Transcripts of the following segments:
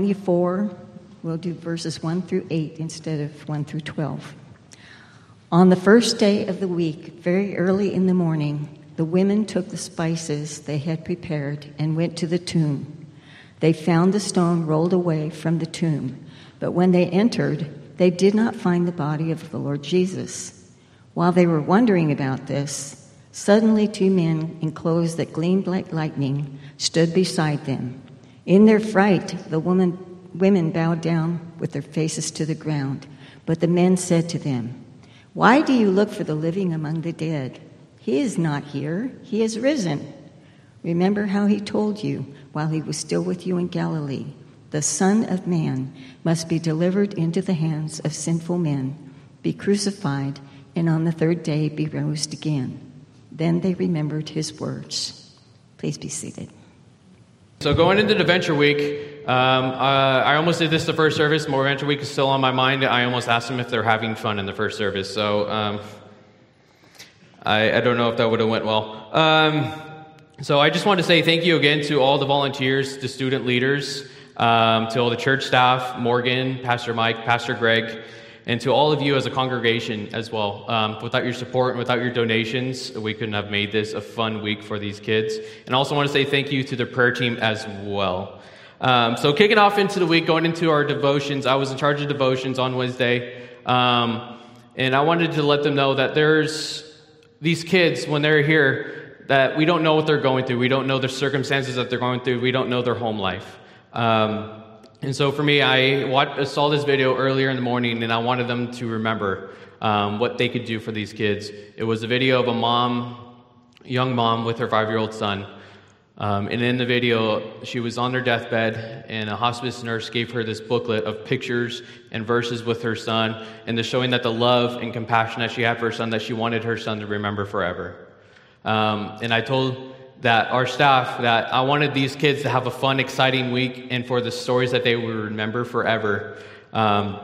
24, we'll do verses 1 through 8 instead of 1 through 12. On the first day of the week, very early in the morning, the women took the spices they had prepared and went to the tomb. They found the stone rolled away from the tomb, but when they entered, they did not find the body of the Lord Jesus. While they were wondering about this, Suddenly, two men in clothes that gleamed like lightning stood beside them. In their fright, the woman, women bowed down with their faces to the ground. But the men said to them, Why do you look for the living among the dead? He is not here, he is risen. Remember how he told you while he was still with you in Galilee the Son of Man must be delivered into the hands of sinful men, be crucified, and on the third day be raised again. Then they remembered his words. Please be seated. So, going into Adventure Week, um, uh, I almost did this the first service. More Adventure Week is still on my mind. I almost asked them if they're having fun in the first service. So, um, I, I, don't know if that would have went well. Um, so, I just want to say thank you again to all the volunteers, the student leaders, um, to all the church staff, Morgan, Pastor Mike, Pastor Greg and to all of you as a congregation as well. Um, without your support and without your donations, we couldn't have made this a fun week for these kids. And I also want to say thank you to the prayer team as well. Um, so, kicking off into the week, going into our devotions, I was in charge of devotions on Wednesday. Um, and I wanted to let them know that there's these kids, when they're here, that we don't know what they're going through. We don't know the circumstances that they're going through. We don't know their home life. Um, and so for me, I watched, saw this video earlier in the morning and I wanted them to remember um, what they could do for these kids. It was a video of a mom, young mom, with her five year old son. Um, and in the video, she was on her deathbed, and a hospice nurse gave her this booklet of pictures and verses with her son, and the showing that the love and compassion that she had for her son, that she wanted her son to remember forever. Um, and I told that our staff that I wanted these kids to have a fun, exciting week and for the stories that they would remember forever. Um,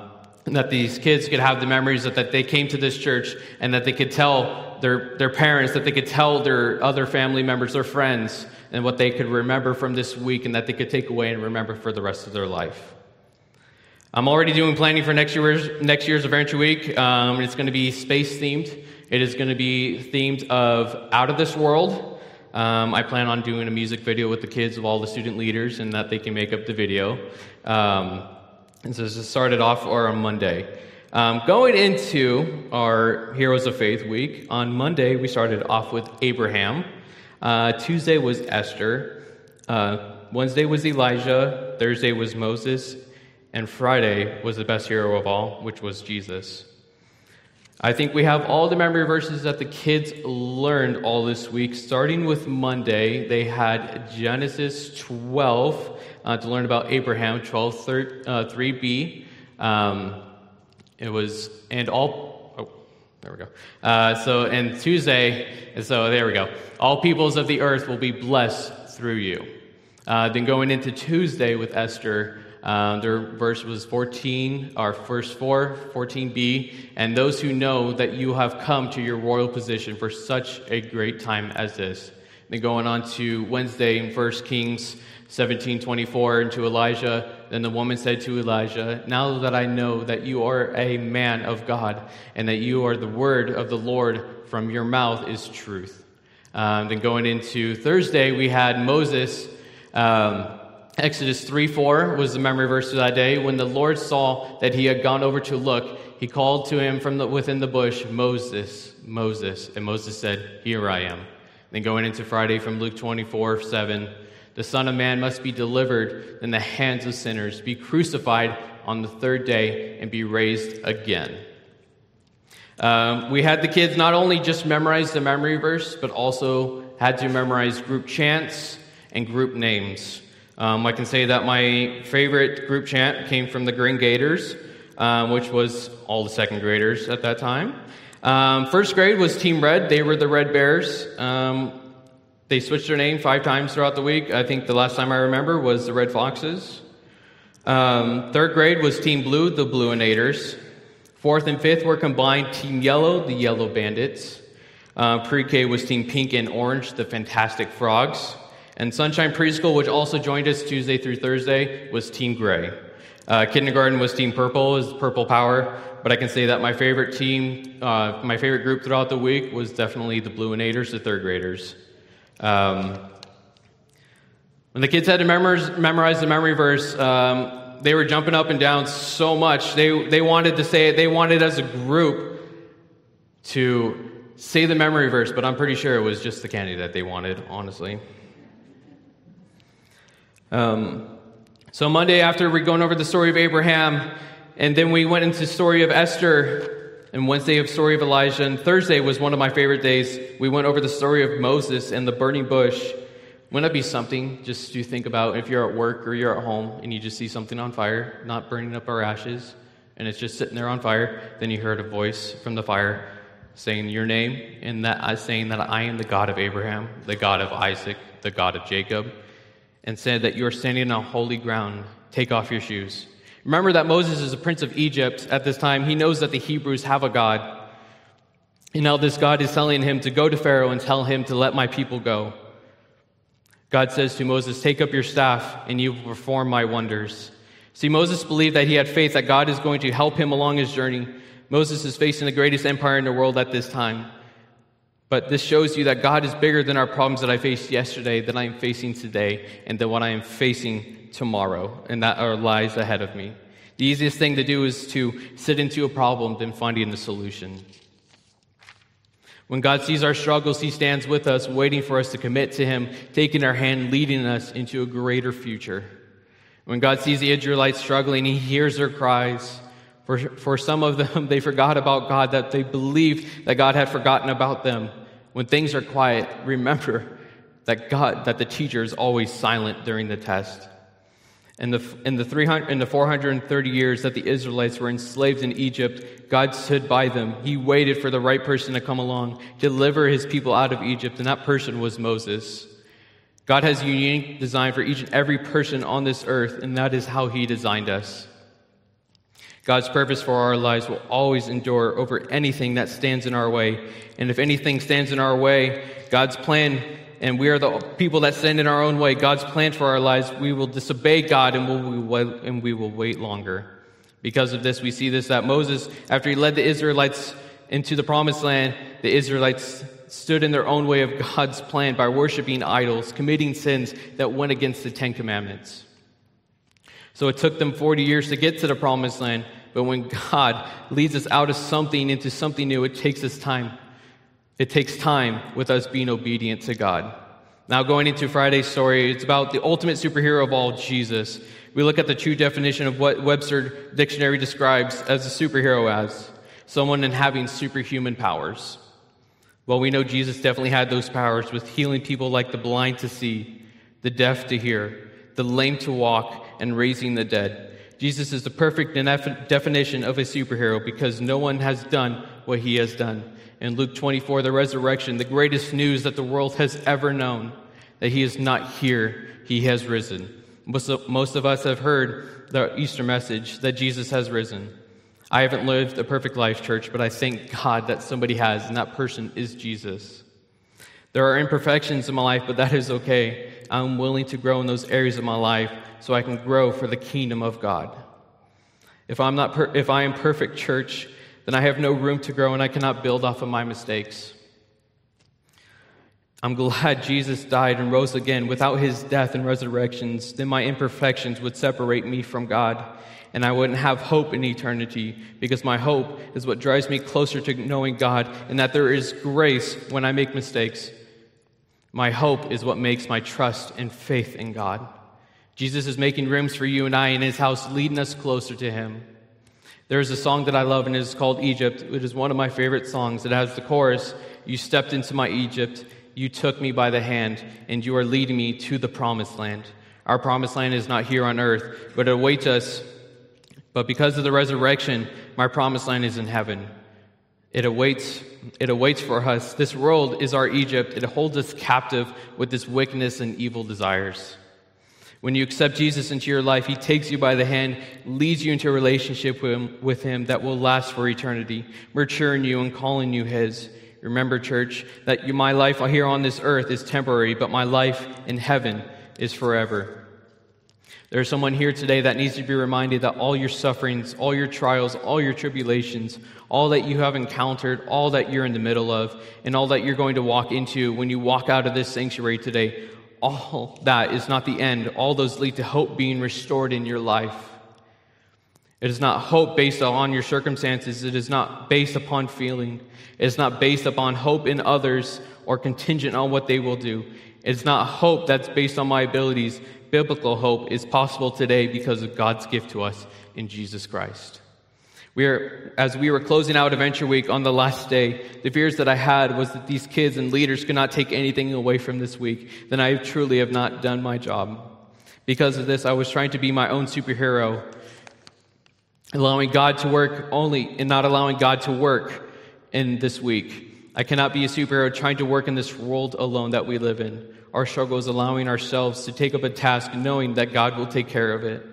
that these kids could have the memories that, that they came to this church and that they could tell their, their parents, that they could tell their other family members, their friends, and what they could remember from this week and that they could take away and remember for the rest of their life. I'm already doing planning for next year's, next year's Adventure Week. Um, it's going to be space themed. It is going to be themed of out of this world, um, I plan on doing a music video with the kids of all the student leaders and that they can make up the video. Um, and so this started off or on Monday. Um, going into our Heroes of Faith week, on Monday we started off with Abraham. Uh, Tuesday was Esther. Uh, Wednesday was Elijah. Thursday was Moses. And Friday was the best hero of all, which was Jesus. I think we have all the memory verses that the kids learned all this week. Starting with Monday, they had Genesis 12 uh, to learn about Abraham, 12 3, uh, 3b. Um, it was, and all, oh, there we go. Uh, so, and Tuesday, so there we go. All peoples of the earth will be blessed through you. Uh, then going into Tuesday with Esther, um, their verse was 14, or verse 4, 14b, and those who know that you have come to your royal position for such a great time as this. Then going on to Wednesday in 1 Kings 17, 24, and to Elijah, then the woman said to Elijah, Now that I know that you are a man of God, and that you are the word of the Lord from your mouth is truth. Um, then going into Thursday, we had Moses. Um, Exodus 3 4 was the memory verse of that day. When the Lord saw that he had gone over to look, he called to him from the, within the bush, Moses, Moses. And Moses said, Here I am. Then going into Friday from Luke 24 7, the Son of Man must be delivered in the hands of sinners, be crucified on the third day, and be raised again. Um, we had the kids not only just memorize the memory verse, but also had to memorize group chants and group names. Um, I can say that my favorite group chant came from the Green Gators, um, which was all the second graders at that time. Um, first grade was Team Red. They were the Red Bears. Um, they switched their name five times throughout the week. I think the last time I remember was the Red Foxes. Um, third grade was Team Blue, the Bluinators. Fourth and fifth were combined Team Yellow, the Yellow Bandits. Uh, Pre K was Team Pink and Orange, the Fantastic Frogs. And Sunshine Preschool, which also joined us Tuesday through Thursday, was Team Gray. Uh, kindergarten was Team Purple, is Purple Power. But I can say that my favorite team, uh, my favorite group throughout the week was definitely the Bluinators, the third graders. Um, when the kids had to memorize, memorize the memory verse, um, they were jumping up and down so much. They, they wanted to say it. They wanted as a group to say the memory verse, but I'm pretty sure it was just the candy that they wanted, honestly. Um, so Monday, after we're going over the story of Abraham, and then we went into the story of Esther, and Wednesday of story of Elijah, and Thursday was one of my favorite days. We went over the story of Moses and the burning bush. Wouldn't that be something just to think about if you're at work or you're at home and you just see something on fire, not burning up our ashes, and it's just sitting there on fire? Then you heard a voice from the fire saying your name, and that uh, saying that I am the God of Abraham, the God of Isaac, the God of Jacob, and said that you are standing on holy ground. Take off your shoes. Remember that Moses is a prince of Egypt at this time. He knows that the Hebrews have a God. And now this God is telling him to go to Pharaoh and tell him to let my people go. God says to Moses, Take up your staff, and you will perform my wonders. See, Moses believed that he had faith that God is going to help him along his journey. Moses is facing the greatest empire in the world at this time. But this shows you that God is bigger than our problems that I faced yesterday, that I am facing today, and that what I am facing tomorrow, and that are lies ahead of me. The easiest thing to do is to sit into a problem than finding the solution. When God sees our struggles, He stands with us, waiting for us to commit to Him, taking our hand, leading us into a greater future. When God sees the Israelites struggling, He hears their cries. For, for some of them, they forgot about God, that they believed that God had forgotten about them. When things are quiet, remember that God, that the teacher is always silent during the test. In the, in, the 300, in the 430 years that the Israelites were enslaved in Egypt, God stood by them. He waited for the right person to come along, deliver his people out of Egypt, and that person was Moses. God has a unique design for each and every person on this earth, and that is how he designed us. God's purpose for our lives will always endure over anything that stands in our way. And if anything stands in our way, God's plan and we are the people that stand in our own way, God's plan for our lives, we will disobey God and, we'll, and we will wait longer. Because of this, we see this that Moses, after he led the Israelites into the promised land, the Israelites stood in their own way of God's plan by worshiping idols, committing sins that went against the Ten Commandments. So it took them 40 years to get to the promised land, but when God leads us out of something into something new, it takes us time. It takes time with us being obedient to God. Now, going into Friday's story, it's about the ultimate superhero of all, Jesus. We look at the true definition of what Webster Dictionary describes as a superhero as someone in having superhuman powers. Well, we know Jesus definitely had those powers with healing people like the blind to see, the deaf to hear, the lame to walk, and raising the dead. Jesus is the perfect definition of a superhero because no one has done what he has done in Luke 24, the resurrection, the greatest news that the world has ever known, that he is not here, he has risen. Most of, us have heard the Easter message that Jesus has risen. I haven't lived a perfect life, church, but I thank God that somebody has, and that person is Jesus. There are imperfections in my life, but that is okay. I'm willing to grow in those areas of my life so I can grow for the kingdom of God. If I'm not per- if I am perfect, church, then I have no room to grow and I cannot build off of my mistakes. I'm glad Jesus died and rose again. Without his death and resurrections, then my imperfections would separate me from God, and I wouldn't have hope in eternity because my hope is what drives me closer to knowing God and that there is grace when I make mistakes. My hope is what makes my trust and faith in God. Jesus is making rooms for you and I in his house, leading us closer to him. There's a song that I love, and it is called Egypt. It is one of my favorite songs. It has the chorus You stepped into my Egypt, you took me by the hand, and you are leading me to the promised land. Our promised land is not here on earth, but it awaits us. But because of the resurrection, my promised land is in heaven. It awaits, it awaits for us. This world is our Egypt. It holds us captive with its wickedness and evil desires. When you accept Jesus into your life, He takes you by the hand, leads you into a relationship with him, with him, that will last for eternity, maturing you and calling you His. Remember, church, that you, my life here on this earth is temporary, but my life in heaven is forever. There's someone here today that needs to be reminded that all your sufferings, all your trials, all your tribulations, all that you have encountered, all that you're in the middle of, and all that you're going to walk into when you walk out of this sanctuary today, all that is not the end. All those lead to hope being restored in your life. It is not hope based on your circumstances. It is not based upon feeling. It is not based upon hope in others or contingent on what they will do. It is not hope that's based on my abilities. Biblical hope is possible today because of God's gift to us in Jesus Christ. We are, as we were closing out Adventure Week on the last day, the fears that I had was that these kids and leaders could not take anything away from this week. Then I truly have not done my job. Because of this, I was trying to be my own superhero, allowing God to work only and not allowing God to work in this week. I cannot be a superhero trying to work in this world alone that we live in. Our struggle is allowing ourselves to take up a task knowing that God will take care of it.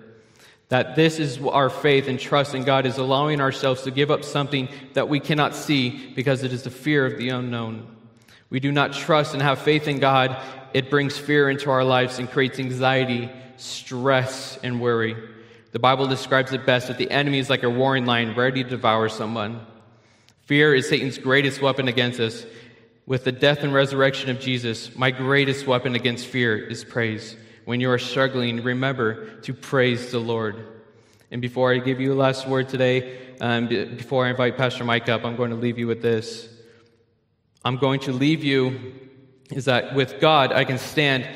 That this is our faith and trust in God is allowing ourselves to give up something that we cannot see because it is the fear of the unknown. We do not trust and have faith in God, it brings fear into our lives and creates anxiety, stress, and worry. The Bible describes it best that the enemy is like a roaring lion ready to devour someone. Fear is Satan's greatest weapon against us. With the death and resurrection of Jesus, my greatest weapon against fear is praise. When you are struggling, remember to praise the Lord. And before I give you a last word today, um, before I invite Pastor Mike up, I'm going to leave you with this. I'm going to leave you is that with God, I can stand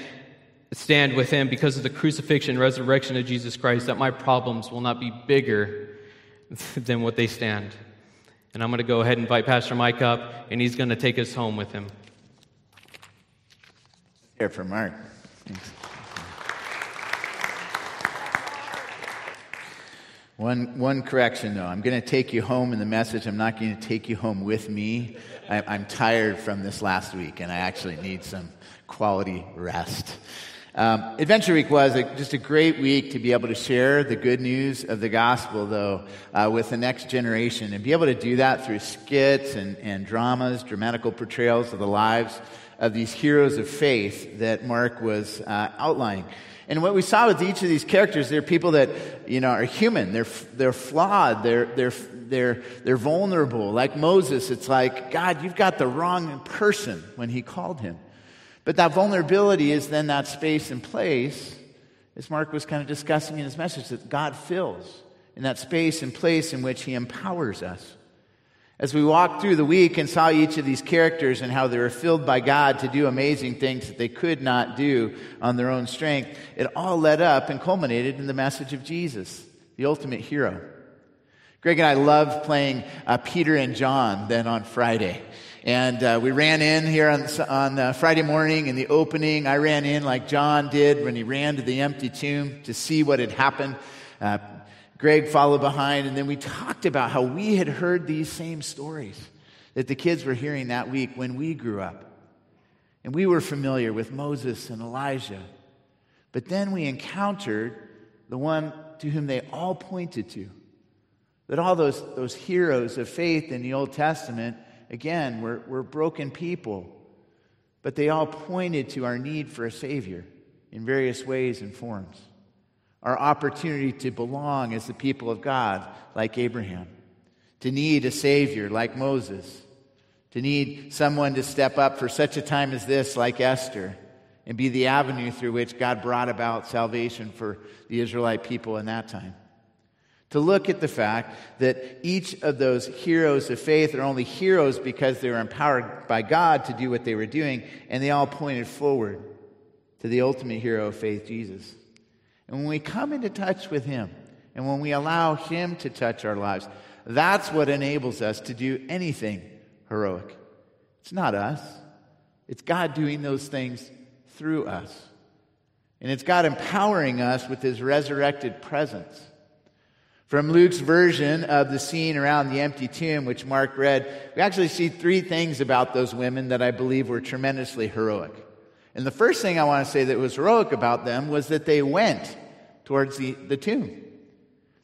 stand with him because of the crucifixion and resurrection of Jesus Christ, that my problems will not be bigger than what they stand. And I'm going to go ahead and invite Pastor Mike up, and he's going to take us home with him. Here for Mark. Thanks. One, one correction, though. I'm going to take you home in the message. I'm not going to take you home with me. I, I'm tired from this last week, and I actually need some quality rest. Um, Adventure Week was a, just a great week to be able to share the good news of the gospel, though, uh, with the next generation, and be able to do that through skits and, and dramas, dramatical portrayals of the lives of these heroes of faith that Mark was uh, outlining. And what we saw with each of these characters, they're people that, you know, are human. They're, they're flawed. They're, they're, they're, they're vulnerable. Like Moses, it's like, God, you've got the wrong person when he called him. But that vulnerability is then that space and place, as Mark was kind of discussing in his message, that God fills in that space and place in which he empowers us. As we walked through the week and saw each of these characters and how they were filled by God to do amazing things that they could not do on their own strength, it all led up and culminated in the message of Jesus, the ultimate hero. Greg and I loved playing uh, Peter and John then on Friday. And uh, we ran in here on, on uh, Friday morning in the opening. I ran in like John did when he ran to the empty tomb to see what had happened. Uh, Greg followed behind, and then we talked about how we had heard these same stories that the kids were hearing that week when we grew up. And we were familiar with Moses and Elijah. But then we encountered the one to whom they all pointed to. That all those, those heroes of faith in the Old Testament, again, we're, we're broken people. But they all pointed to our need for a Savior in various ways and forms our opportunity to belong as the people of God, like Abraham, to need a Savior, like Moses, to need someone to step up for such a time as this, like Esther, and be the avenue through which God brought about salvation for the Israelite people in that time. To look at the fact that each of those heroes of faith are only heroes because they were empowered by God to do what they were doing, and they all pointed forward to the ultimate hero of faith, Jesus. And when we come into touch with Him, and when we allow Him to touch our lives, that's what enables us to do anything heroic. It's not us, it's God doing those things through us. And it's God empowering us with His resurrected presence. From Luke's version of the scene around the empty tomb, which Mark read, we actually see three things about those women that I believe were tremendously heroic. And the first thing I want to say that was heroic about them was that they went towards the, the tomb.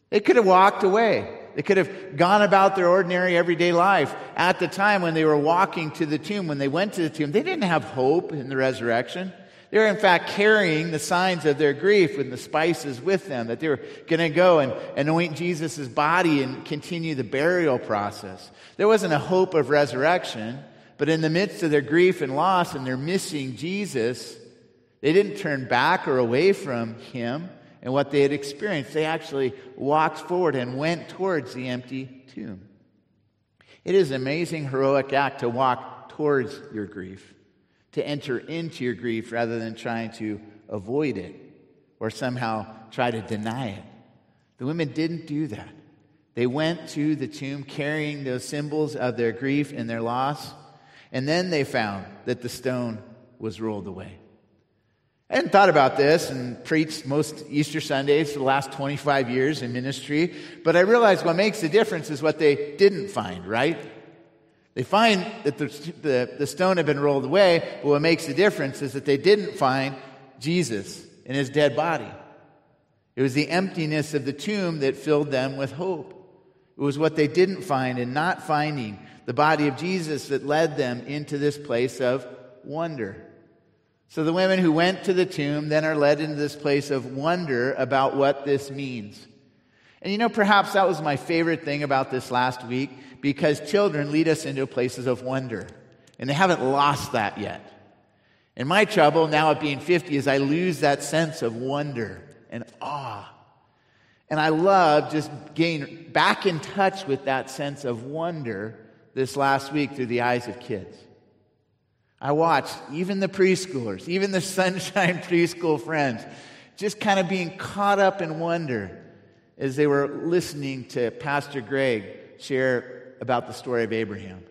They could have walked away. They could have gone about their ordinary everyday life. At the time when they were walking to the tomb, when they went to the tomb, they didn't have hope in the resurrection. They were, in fact, carrying the signs of their grief and the spices with them, that they were going to go and anoint Jesus' body and continue the burial process. There wasn't a hope of resurrection, but in the midst of their grief and loss and their missing Jesus, they didn't turn back or away from him and what they had experienced. They actually walked forward and went towards the empty tomb. It is an amazing, heroic act to walk towards your grief, to enter into your grief rather than trying to avoid it or somehow try to deny it. The women didn't do that. They went to the tomb carrying those symbols of their grief and their loss, and then they found that the stone was rolled away. I hadn't thought about this and preached most Easter Sundays for the last 25 years in ministry, but I realized what makes the difference is what they didn't find, right? They find that the, the, the stone had been rolled away, but what makes the difference is that they didn't find Jesus in his dead body. It was the emptiness of the tomb that filled them with hope. It was what they didn't find in not finding the body of Jesus that led them into this place of wonder. So the women who went to the tomb then are led into this place of wonder about what this means. And you know, perhaps that was my favorite thing about this last week because children lead us into places of wonder. And they haven't lost that yet. And my trouble now at being 50 is I lose that sense of wonder and awe. And I love just getting back in touch with that sense of wonder this last week through the eyes of kids. I watched even the preschoolers, even the Sunshine Preschool friends, just kind of being caught up in wonder as they were listening to Pastor Greg share about the story of Abraham.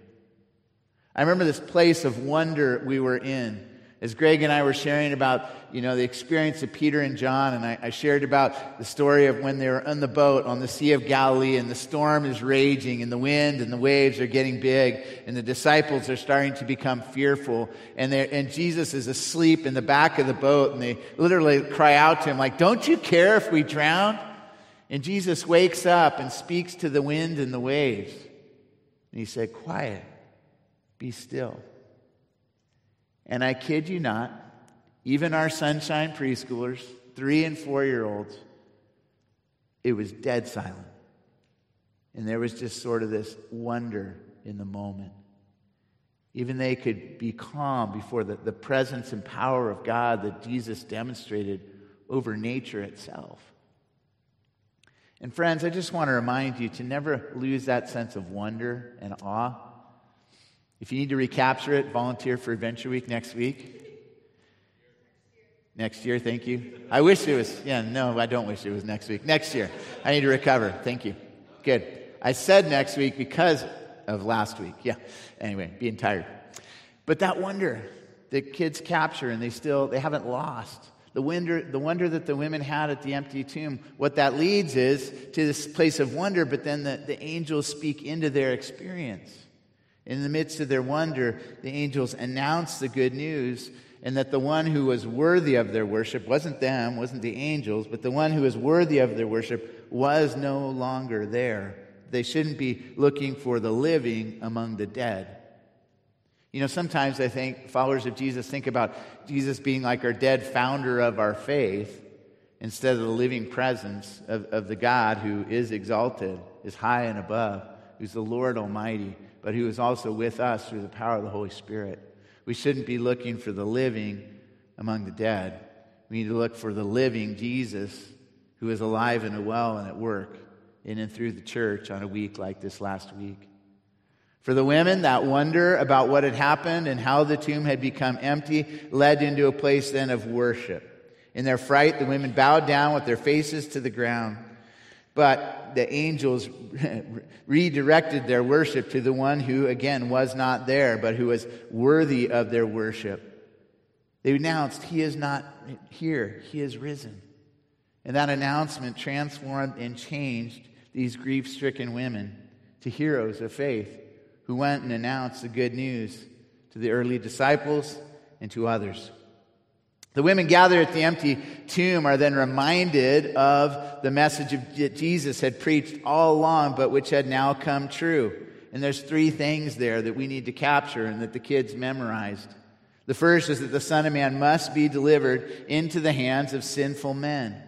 I remember this place of wonder we were in as Greg and I were sharing about, you know, the experience of Peter and John, and I, I, shared about the story of when they were on the boat on the Sea of Galilee, and the storm is raging, and the wind and the waves are getting big, and the disciples are starting to become fearful, and, and Jesus is asleep in the back of the boat, and they literally cry out to him, like, "Don't you care if we drown?" And Jesus wakes up and speaks to the wind and the waves, and he said, "Quiet, be still." And I kid you not, even our sunshine preschoolers, three and four year olds, it was dead silent. And there was just sort of this wonder in the moment. Even they could be calm before the, the presence and power of God that Jesus demonstrated over nature itself. And friends, I just want to remind you to never lose that sense of wonder and awe if you need to recapture it, volunteer for Adventure Week next week. Next year, thank you. I wish it was, yeah, no, I don't wish it was next week. Next year. I need to recover. Thank you. Good. I said next week because of last week. Yeah. Anyway, being tired. But that wonder that kids capture and they still, they haven't lost. The wonder, the wonder that the women had at the empty tomb, what that leads is to this place of wonder, but then the, the angels speak into their experience. In the midst of their wonder, the angels announce the good news and that the one who was worthy of their worship wasn't them, wasn't the angels, but the one who was worthy of their worship was no longer there. They shouldn't be looking for the living among the dead. You know, sometimes I think followers of Jesus think about Jesus being like our dead founder of our faith instead of the living presence of, of the God who is exalted, is high and above, who's the Lord Almighty but who is also with us through the power of the Holy Spirit. We shouldn't be looking for the living among the dead. We need to look for the living Jesus who is alive and well and at work in and through the church on a week like this last week. For the women, that wonder about what had happened and how the tomb had become empty led into a place then of worship. In their fright, the women bowed down with their faces to the ground. But the angels redirected their worship to the one who, again, was not there, but who was worthy of their worship. They announced, He is not here, He is risen. And that announcement transformed and changed these grief stricken women to heroes of faith who went and announced the good news to the early disciples and to others. The women gathered at the empty tomb are then reminded of the message that Jesus had preached all along, but which had now come true. And there's three things there that we need to capture and that the kids memorized. The first is that the Son of Man must be delivered into the hands of sinful men.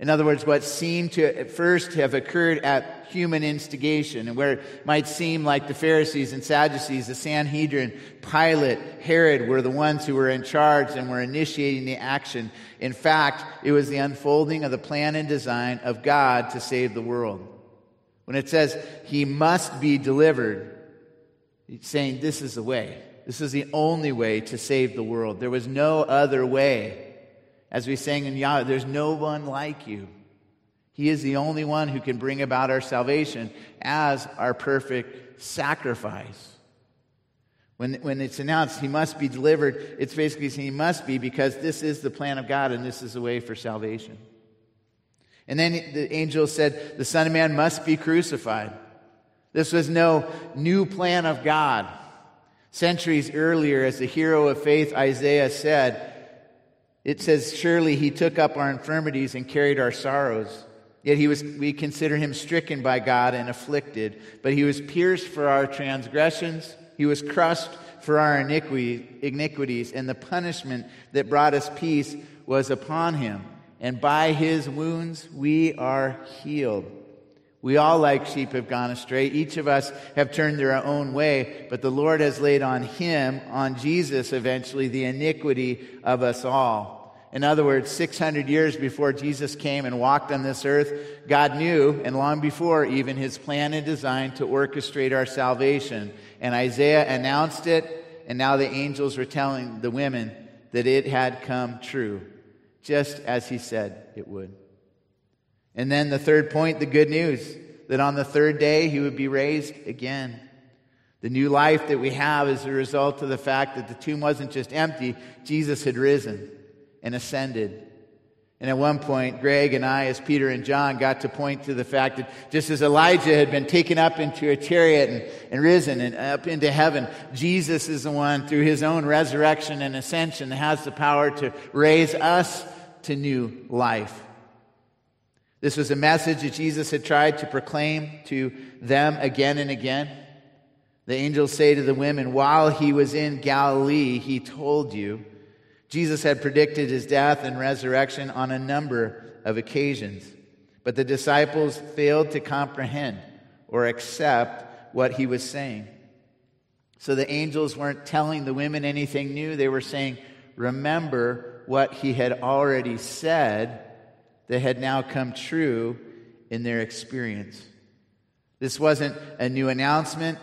In other words, what seemed to at first have occurred at human instigation, and where it might seem like the Pharisees and Sadducees, the Sanhedrin, Pilate, Herod were the ones who were in charge and were initiating the action. In fact, it was the unfolding of the plan and design of God to save the world. When it says he must be delivered, he's saying this is the way. This is the only way to save the world. There was no other way. As we sang in Yahweh, there's no one like you. He is the only one who can bring about our salvation as our perfect sacrifice. When, when it's announced he must be delivered, it's basically saying he must be because this is the plan of God and this is the way for salvation. And then the angel said, The Son of Man must be crucified. This was no new plan of God. Centuries earlier, as the hero of faith Isaiah said, it says, Surely he took up our infirmities and carried our sorrows. Yet he was, we consider him stricken by God and afflicted. But he was pierced for our transgressions, he was crushed for our iniquities, and the punishment that brought us peace was upon him and by his wounds we are healed. We all, like sheep, have gone astray. Each of us have turned their own way, but the Lord has laid on him, on Jesus eventually, the iniquity of us all. In other words, 600 years before Jesus came and walked on this earth, God knew, and long before even, his plan and design to orchestrate our salvation. And Isaiah announced it, and now the angels were telling the women that it had come true just as he said it would. And then the third point, the good news that on the third day he would be raised again. The new life that we have is a result of the fact that the tomb wasn't just empty, Jesus had risen and ascended. And at one point, Greg and I, as Peter and John, got to point to the fact that just as Elijah had been taken up into a chariot and, and risen and up into heaven, Jesus is the one, through his own resurrection and ascension, that has the power to raise us to new life. This was a message that Jesus had tried to proclaim to them again and again. The angels say to the women, while he was in Galilee, he told you. Jesus had predicted his death and resurrection on a number of occasions, but the disciples failed to comprehend or accept what he was saying. So the angels weren't telling the women anything new. They were saying, Remember what he had already said that had now come true in their experience. This wasn't a new announcement,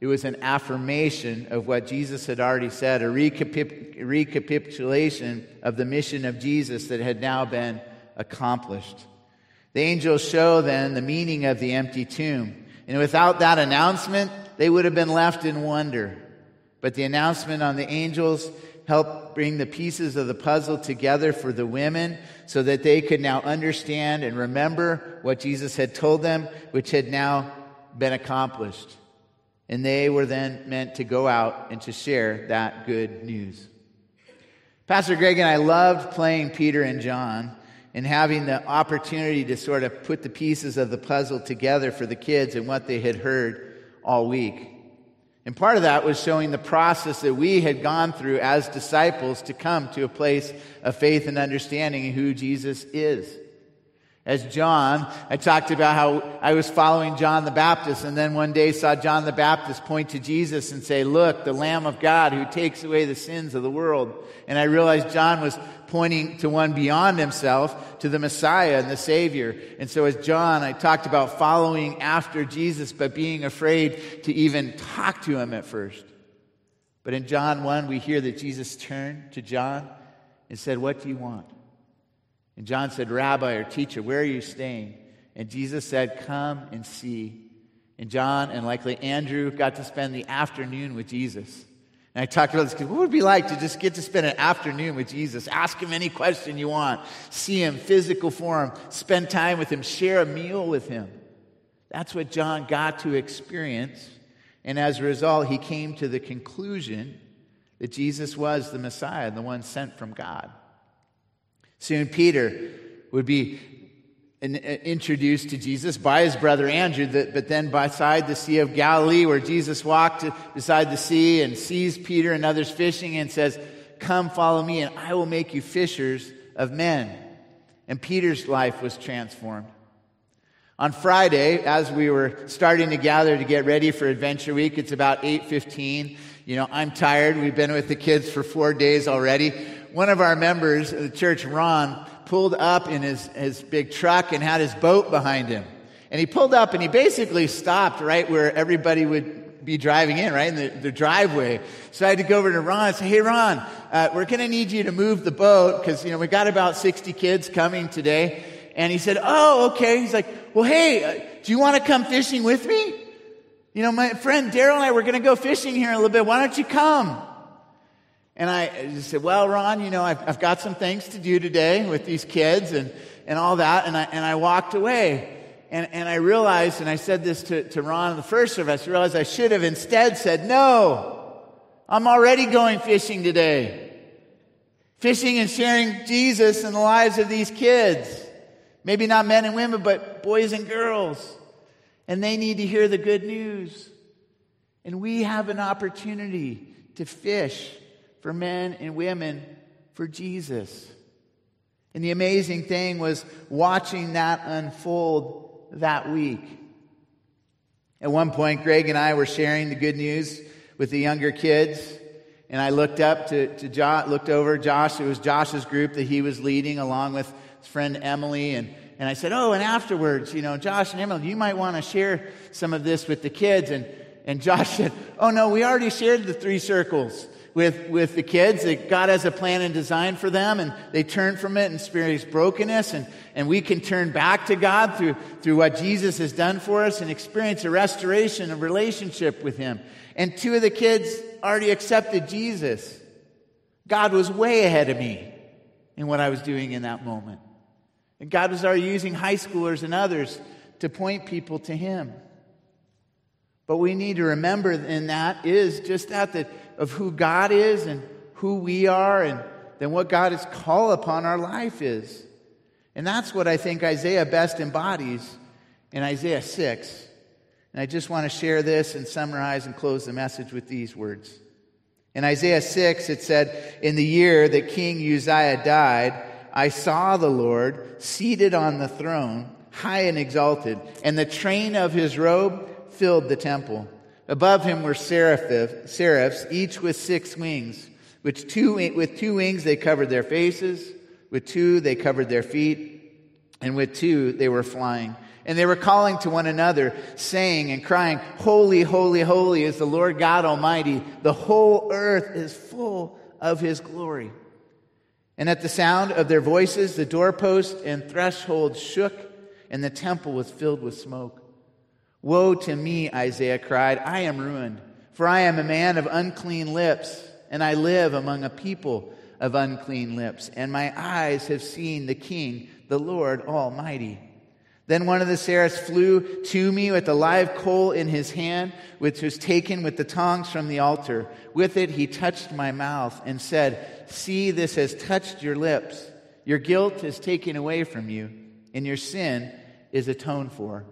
it was an affirmation of what Jesus had already said, a recapit- recapitulation of the mission of Jesus that had now been accomplished. The angels show then the meaning of the empty tomb. And without that announcement, they would have been left in wonder. But the announcement on the angels helped bring the pieces of the puzzle together for the women so that they could now understand and remember what Jesus had told them, which had now been accomplished. And they were then meant to go out and to share that good news. Pastor Greg and I loved playing Peter and John and having the opportunity to sort of put the pieces of the puzzle together for the kids and what they had heard all week. And part of that was showing the process that we had gone through as disciples to come to a place of faith and understanding of who Jesus is. As John, I talked about how I was following John the Baptist and then one day saw John the Baptist point to Jesus and say, Look, the Lamb of God who takes away the sins of the world. And I realized John was pointing to one beyond himself, to the Messiah and the Savior. And so, as John, I talked about following after Jesus, but being afraid to even talk to him at first. But in John 1, we hear that Jesus turned to John and said, What do you want? And John said, Rabbi or teacher, where are you staying? And Jesus said, Come and see. And John and likely Andrew got to spend the afternoon with Jesus. And I talked about this because what would it be like to just get to spend an afternoon with Jesus? Ask him any question you want, see him, physical form, spend time with him, share a meal with him. That's what John got to experience. And as a result, he came to the conclusion that Jesus was the Messiah, the one sent from God. Soon Peter would be uh, introduced to Jesus by his brother Andrew, but then beside the Sea of Galilee, where Jesus walked uh, beside the sea and sees Peter and others fishing and says, Come, follow me, and I will make you fishers of men. And Peter's life was transformed. On Friday, as we were starting to gather to get ready for Adventure Week, it's about 8:15. You know, I'm tired. We've been with the kids for 4 days already. One of our members of the church, Ron, pulled up in his, his big truck and had his boat behind him. And he pulled up and he basically stopped right where everybody would be driving in, right in the, the driveway. So I had to go over to Ron and say, "Hey, Ron, uh, we're going to need you to move the boat because you know we got about 60 kids coming today." And he said, "Oh, okay." He's like, "Well, hey, uh, do you want to come fishing with me?" You know, my friend Daryl and I were going to go fishing here in a little bit. Why don't you come? And I said, Well, Ron, you know, I've, I've got some things to do today with these kids and, and all that. And I, and I walked away. And, and I realized, and I said this to, to Ron in the first service, I realized I should have instead said, No, I'm already going fishing today. Fishing and sharing Jesus in the lives of these kids. Maybe not men and women, but boys and girls. And they need to hear the good news. And we have an opportunity to fish for men and women for Jesus. And the amazing thing was watching that unfold that week. At one point, Greg and I were sharing the good news with the younger kids. And I looked up to, to Josh, looked over Josh. It was Josh's group that he was leading along with his friend Emily. And, and I said, Oh, and afterwards, you know, Josh and Emily, you might want to share some of this with the kids. And, and Josh said, Oh, no, we already shared the three circles with, with the kids that God has a plan and design for them, and they turn from it and experience brokenness, and, and we can turn back to God through, through what Jesus has done for us and experience a restoration, a relationship with Him. And two of the kids already accepted Jesus. God was way ahead of me in what I was doing in that moment. And God was already using high schoolers and others to point people to Him. But we need to remember in that is just that, that of who God is and who we are and then what God's call upon our life is. And that's what I think Isaiah best embodies in Isaiah 6. And I just want to share this and summarize and close the message with these words. In Isaiah 6, it said, In the year that King Uzziah died, I saw the Lord seated on the throne, high and exalted, and the train of his robe filled the temple. Above him were seraphs, each with six wings. With two, with two wings they covered their faces, with two they covered their feet, and with two they were flying. And they were calling to one another, saying and crying, Holy, holy, holy is the Lord God Almighty. The whole earth is full of his glory. And at the sound of their voices, the doorpost and threshold shook, and the temple was filled with smoke. Woe to me, Isaiah cried. I am ruined, for I am a man of unclean lips, and I live among a people of unclean lips, and my eyes have seen the King, the Lord Almighty. Then one of the seraphs flew to me with a live coal in his hand, which was taken with the tongs from the altar. With it he touched my mouth and said, See, this has touched your lips. Your guilt is taken away from you, and your sin is atoned for.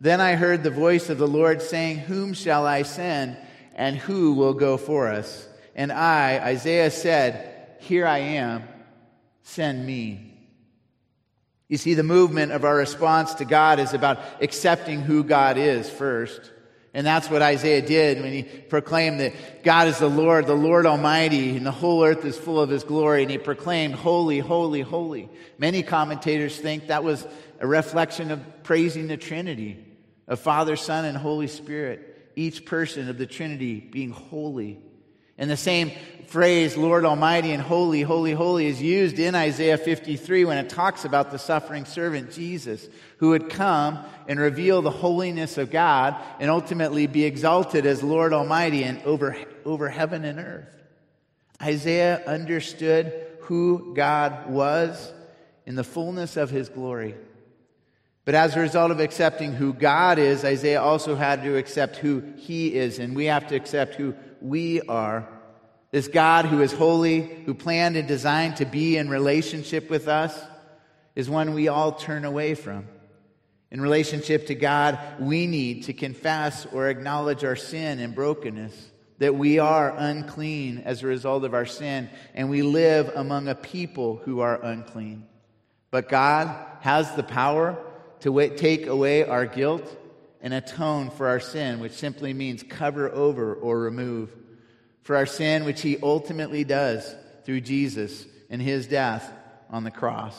Then I heard the voice of the Lord saying, Whom shall I send, and who will go for us? And I, Isaiah, said, Here I am, send me. You see, the movement of our response to God is about accepting who God is first. And that's what Isaiah did when he proclaimed that God is the Lord, the Lord Almighty, and the whole earth is full of his glory. And he proclaimed, Holy, holy, holy. Many commentators think that was a reflection of praising the Trinity of Father, Son, and Holy Spirit, each person of the Trinity being holy. And the same phrase, Lord Almighty and Holy, Holy, Holy, is used in Isaiah 53 when it talks about the suffering servant Jesus, who would come and reveal the holiness of God and ultimately be exalted as Lord Almighty and over, over heaven and earth. Isaiah understood who God was in the fullness of his glory. But as a result of accepting who God is, Isaiah also had to accept who he is, and we have to accept who we are This God who is holy, who planned and designed to be in relationship with us, is one we all turn away from. In relationship to God, we need to confess or acknowledge our sin and brokenness, that we are unclean as a result of our sin, and we live among a people who are unclean. But God has the power to take away our guilt and atone for our sin, which simply means cover over or remove. For our sin, which He ultimately does through Jesus and His death on the cross.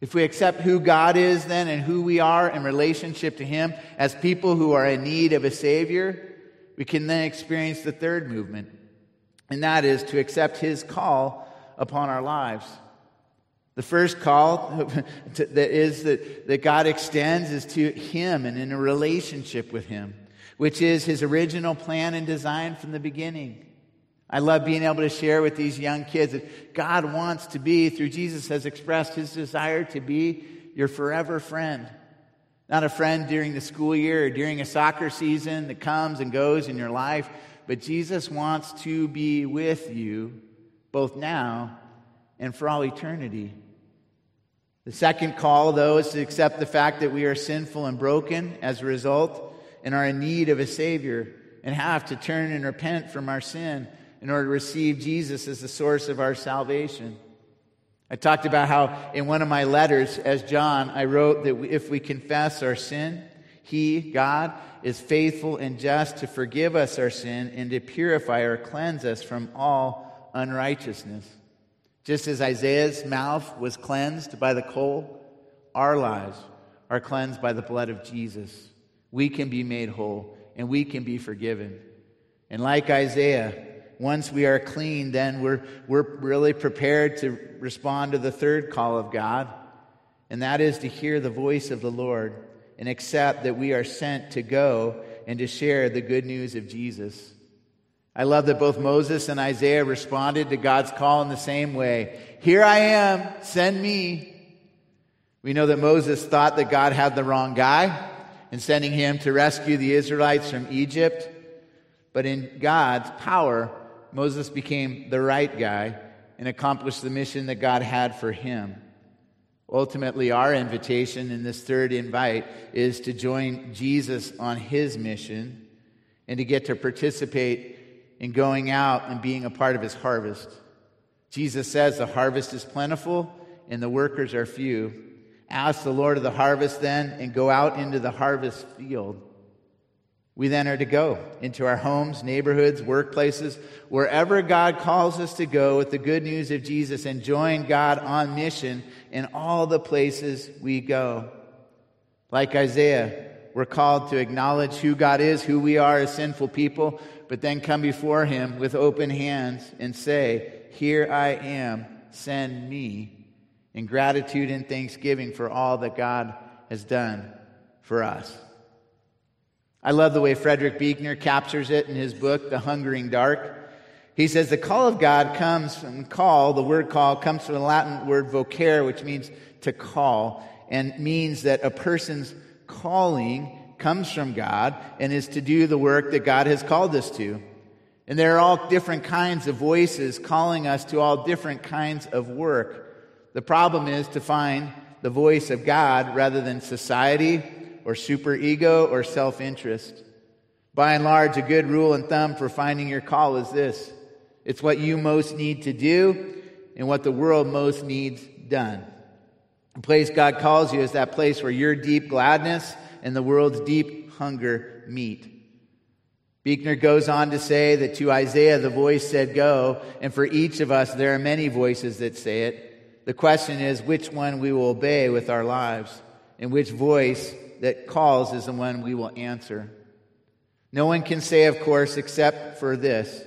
If we accept who God is then and who we are in relationship to Him as people who are in need of a Savior, we can then experience the third movement, and that is to accept His call upon our lives. The first call to, that is that, that God extends is to Him and in a relationship with Him, which is His original plan and design from the beginning. I love being able to share with these young kids that God wants to be, through Jesus, has expressed His desire to be your forever friend. Not a friend during the school year or during a soccer season that comes and goes in your life, but Jesus wants to be with you both now and for all eternity. The second call, though, is to accept the fact that we are sinful and broken as a result and are in need of a Savior and have to turn and repent from our sin in order to receive Jesus as the source of our salvation. I talked about how in one of my letters, as John, I wrote that if we confess our sin, He, God, is faithful and just to forgive us our sin and to purify or cleanse us from all unrighteousness. Just as Isaiah's mouth was cleansed by the coal, our lives are cleansed by the blood of Jesus. We can be made whole and we can be forgiven. And like Isaiah, once we are clean, then we're, we're really prepared to respond to the third call of God, and that is to hear the voice of the Lord and accept that we are sent to go and to share the good news of Jesus. I love that both Moses and Isaiah responded to God's call in the same way Here I am, send me. We know that Moses thought that God had the wrong guy in sending him to rescue the Israelites from Egypt. But in God's power, Moses became the right guy and accomplished the mission that God had for him. Ultimately, our invitation in this third invite is to join Jesus on his mission and to get to participate in going out and being a part of his harvest. Jesus says the harvest is plentiful and the workers are few. Ask the Lord of the harvest then and go out into the harvest field. We then are to go into our homes, neighborhoods, workplaces, wherever God calls us to go with the good news of Jesus and join God on mission in all the places we go. Like Isaiah, we're called to acknowledge who God is, who we are as sinful people, but then come before him with open hands and say, Here I am, send me, in gratitude and thanksgiving for all that God has done for us. I love the way Frederick Buechner captures it in his book, The Hungering Dark. He says the call of God comes from call, the word call comes from the Latin word vocare, which means to call, and means that a person's calling comes from God and is to do the work that God has called us to. And there are all different kinds of voices calling us to all different kinds of work. The problem is to find the voice of God rather than society or superego or self interest. By and large, a good rule and thumb for finding your call is this it's what you most need to do and what the world most needs done. The place God calls you is that place where your deep gladness and the world's deep hunger meet. Buechner goes on to say that to Isaiah the voice said, Go, and for each of us there are many voices that say it. The question is which one we will obey with our lives, and which voice that calls is the one we will answer. No one can say, of course, except for this,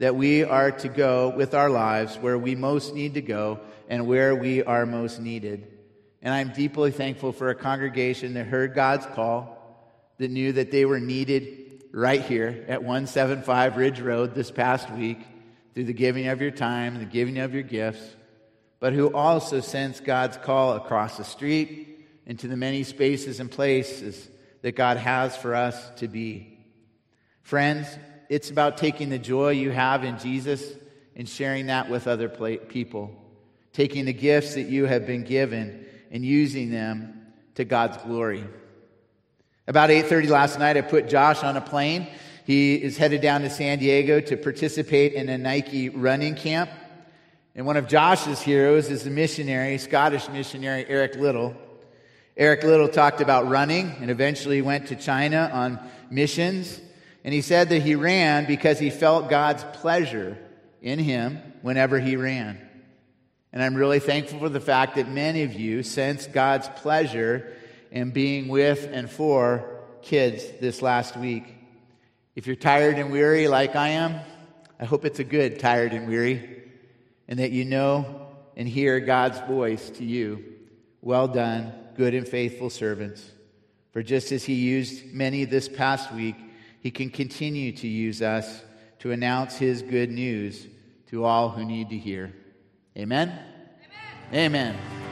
that we are to go with our lives where we most need to go and where we are most needed. And I'm deeply thankful for a congregation that heard God's call, that knew that they were needed right here at 175 Ridge Road this past week through the giving of your time, the giving of your gifts, but who also sensed God's call across the street into the many spaces and places that God has for us to be. Friends, it's about taking the joy you have in Jesus and sharing that with other people. Taking the gifts that you have been given and using them to God's glory. About 8:30 last night I put Josh on a plane. He is headed down to San Diego to participate in a Nike running camp. And one of Josh's heroes is the missionary, Scottish missionary Eric Liddell. Eric Liddell talked about running and eventually went to China on missions. And he said that he ran because he felt God's pleasure in him whenever he ran. And I'm really thankful for the fact that many of you sensed God's pleasure in being with and for kids this last week. If you're tired and weary like I am, I hope it's a good tired and weary, and that you know and hear God's voice to you. Well done, good and faithful servants. For just as He used many this past week, He can continue to use us to announce His good news to all who need to hear. Amen? Amen. Amen.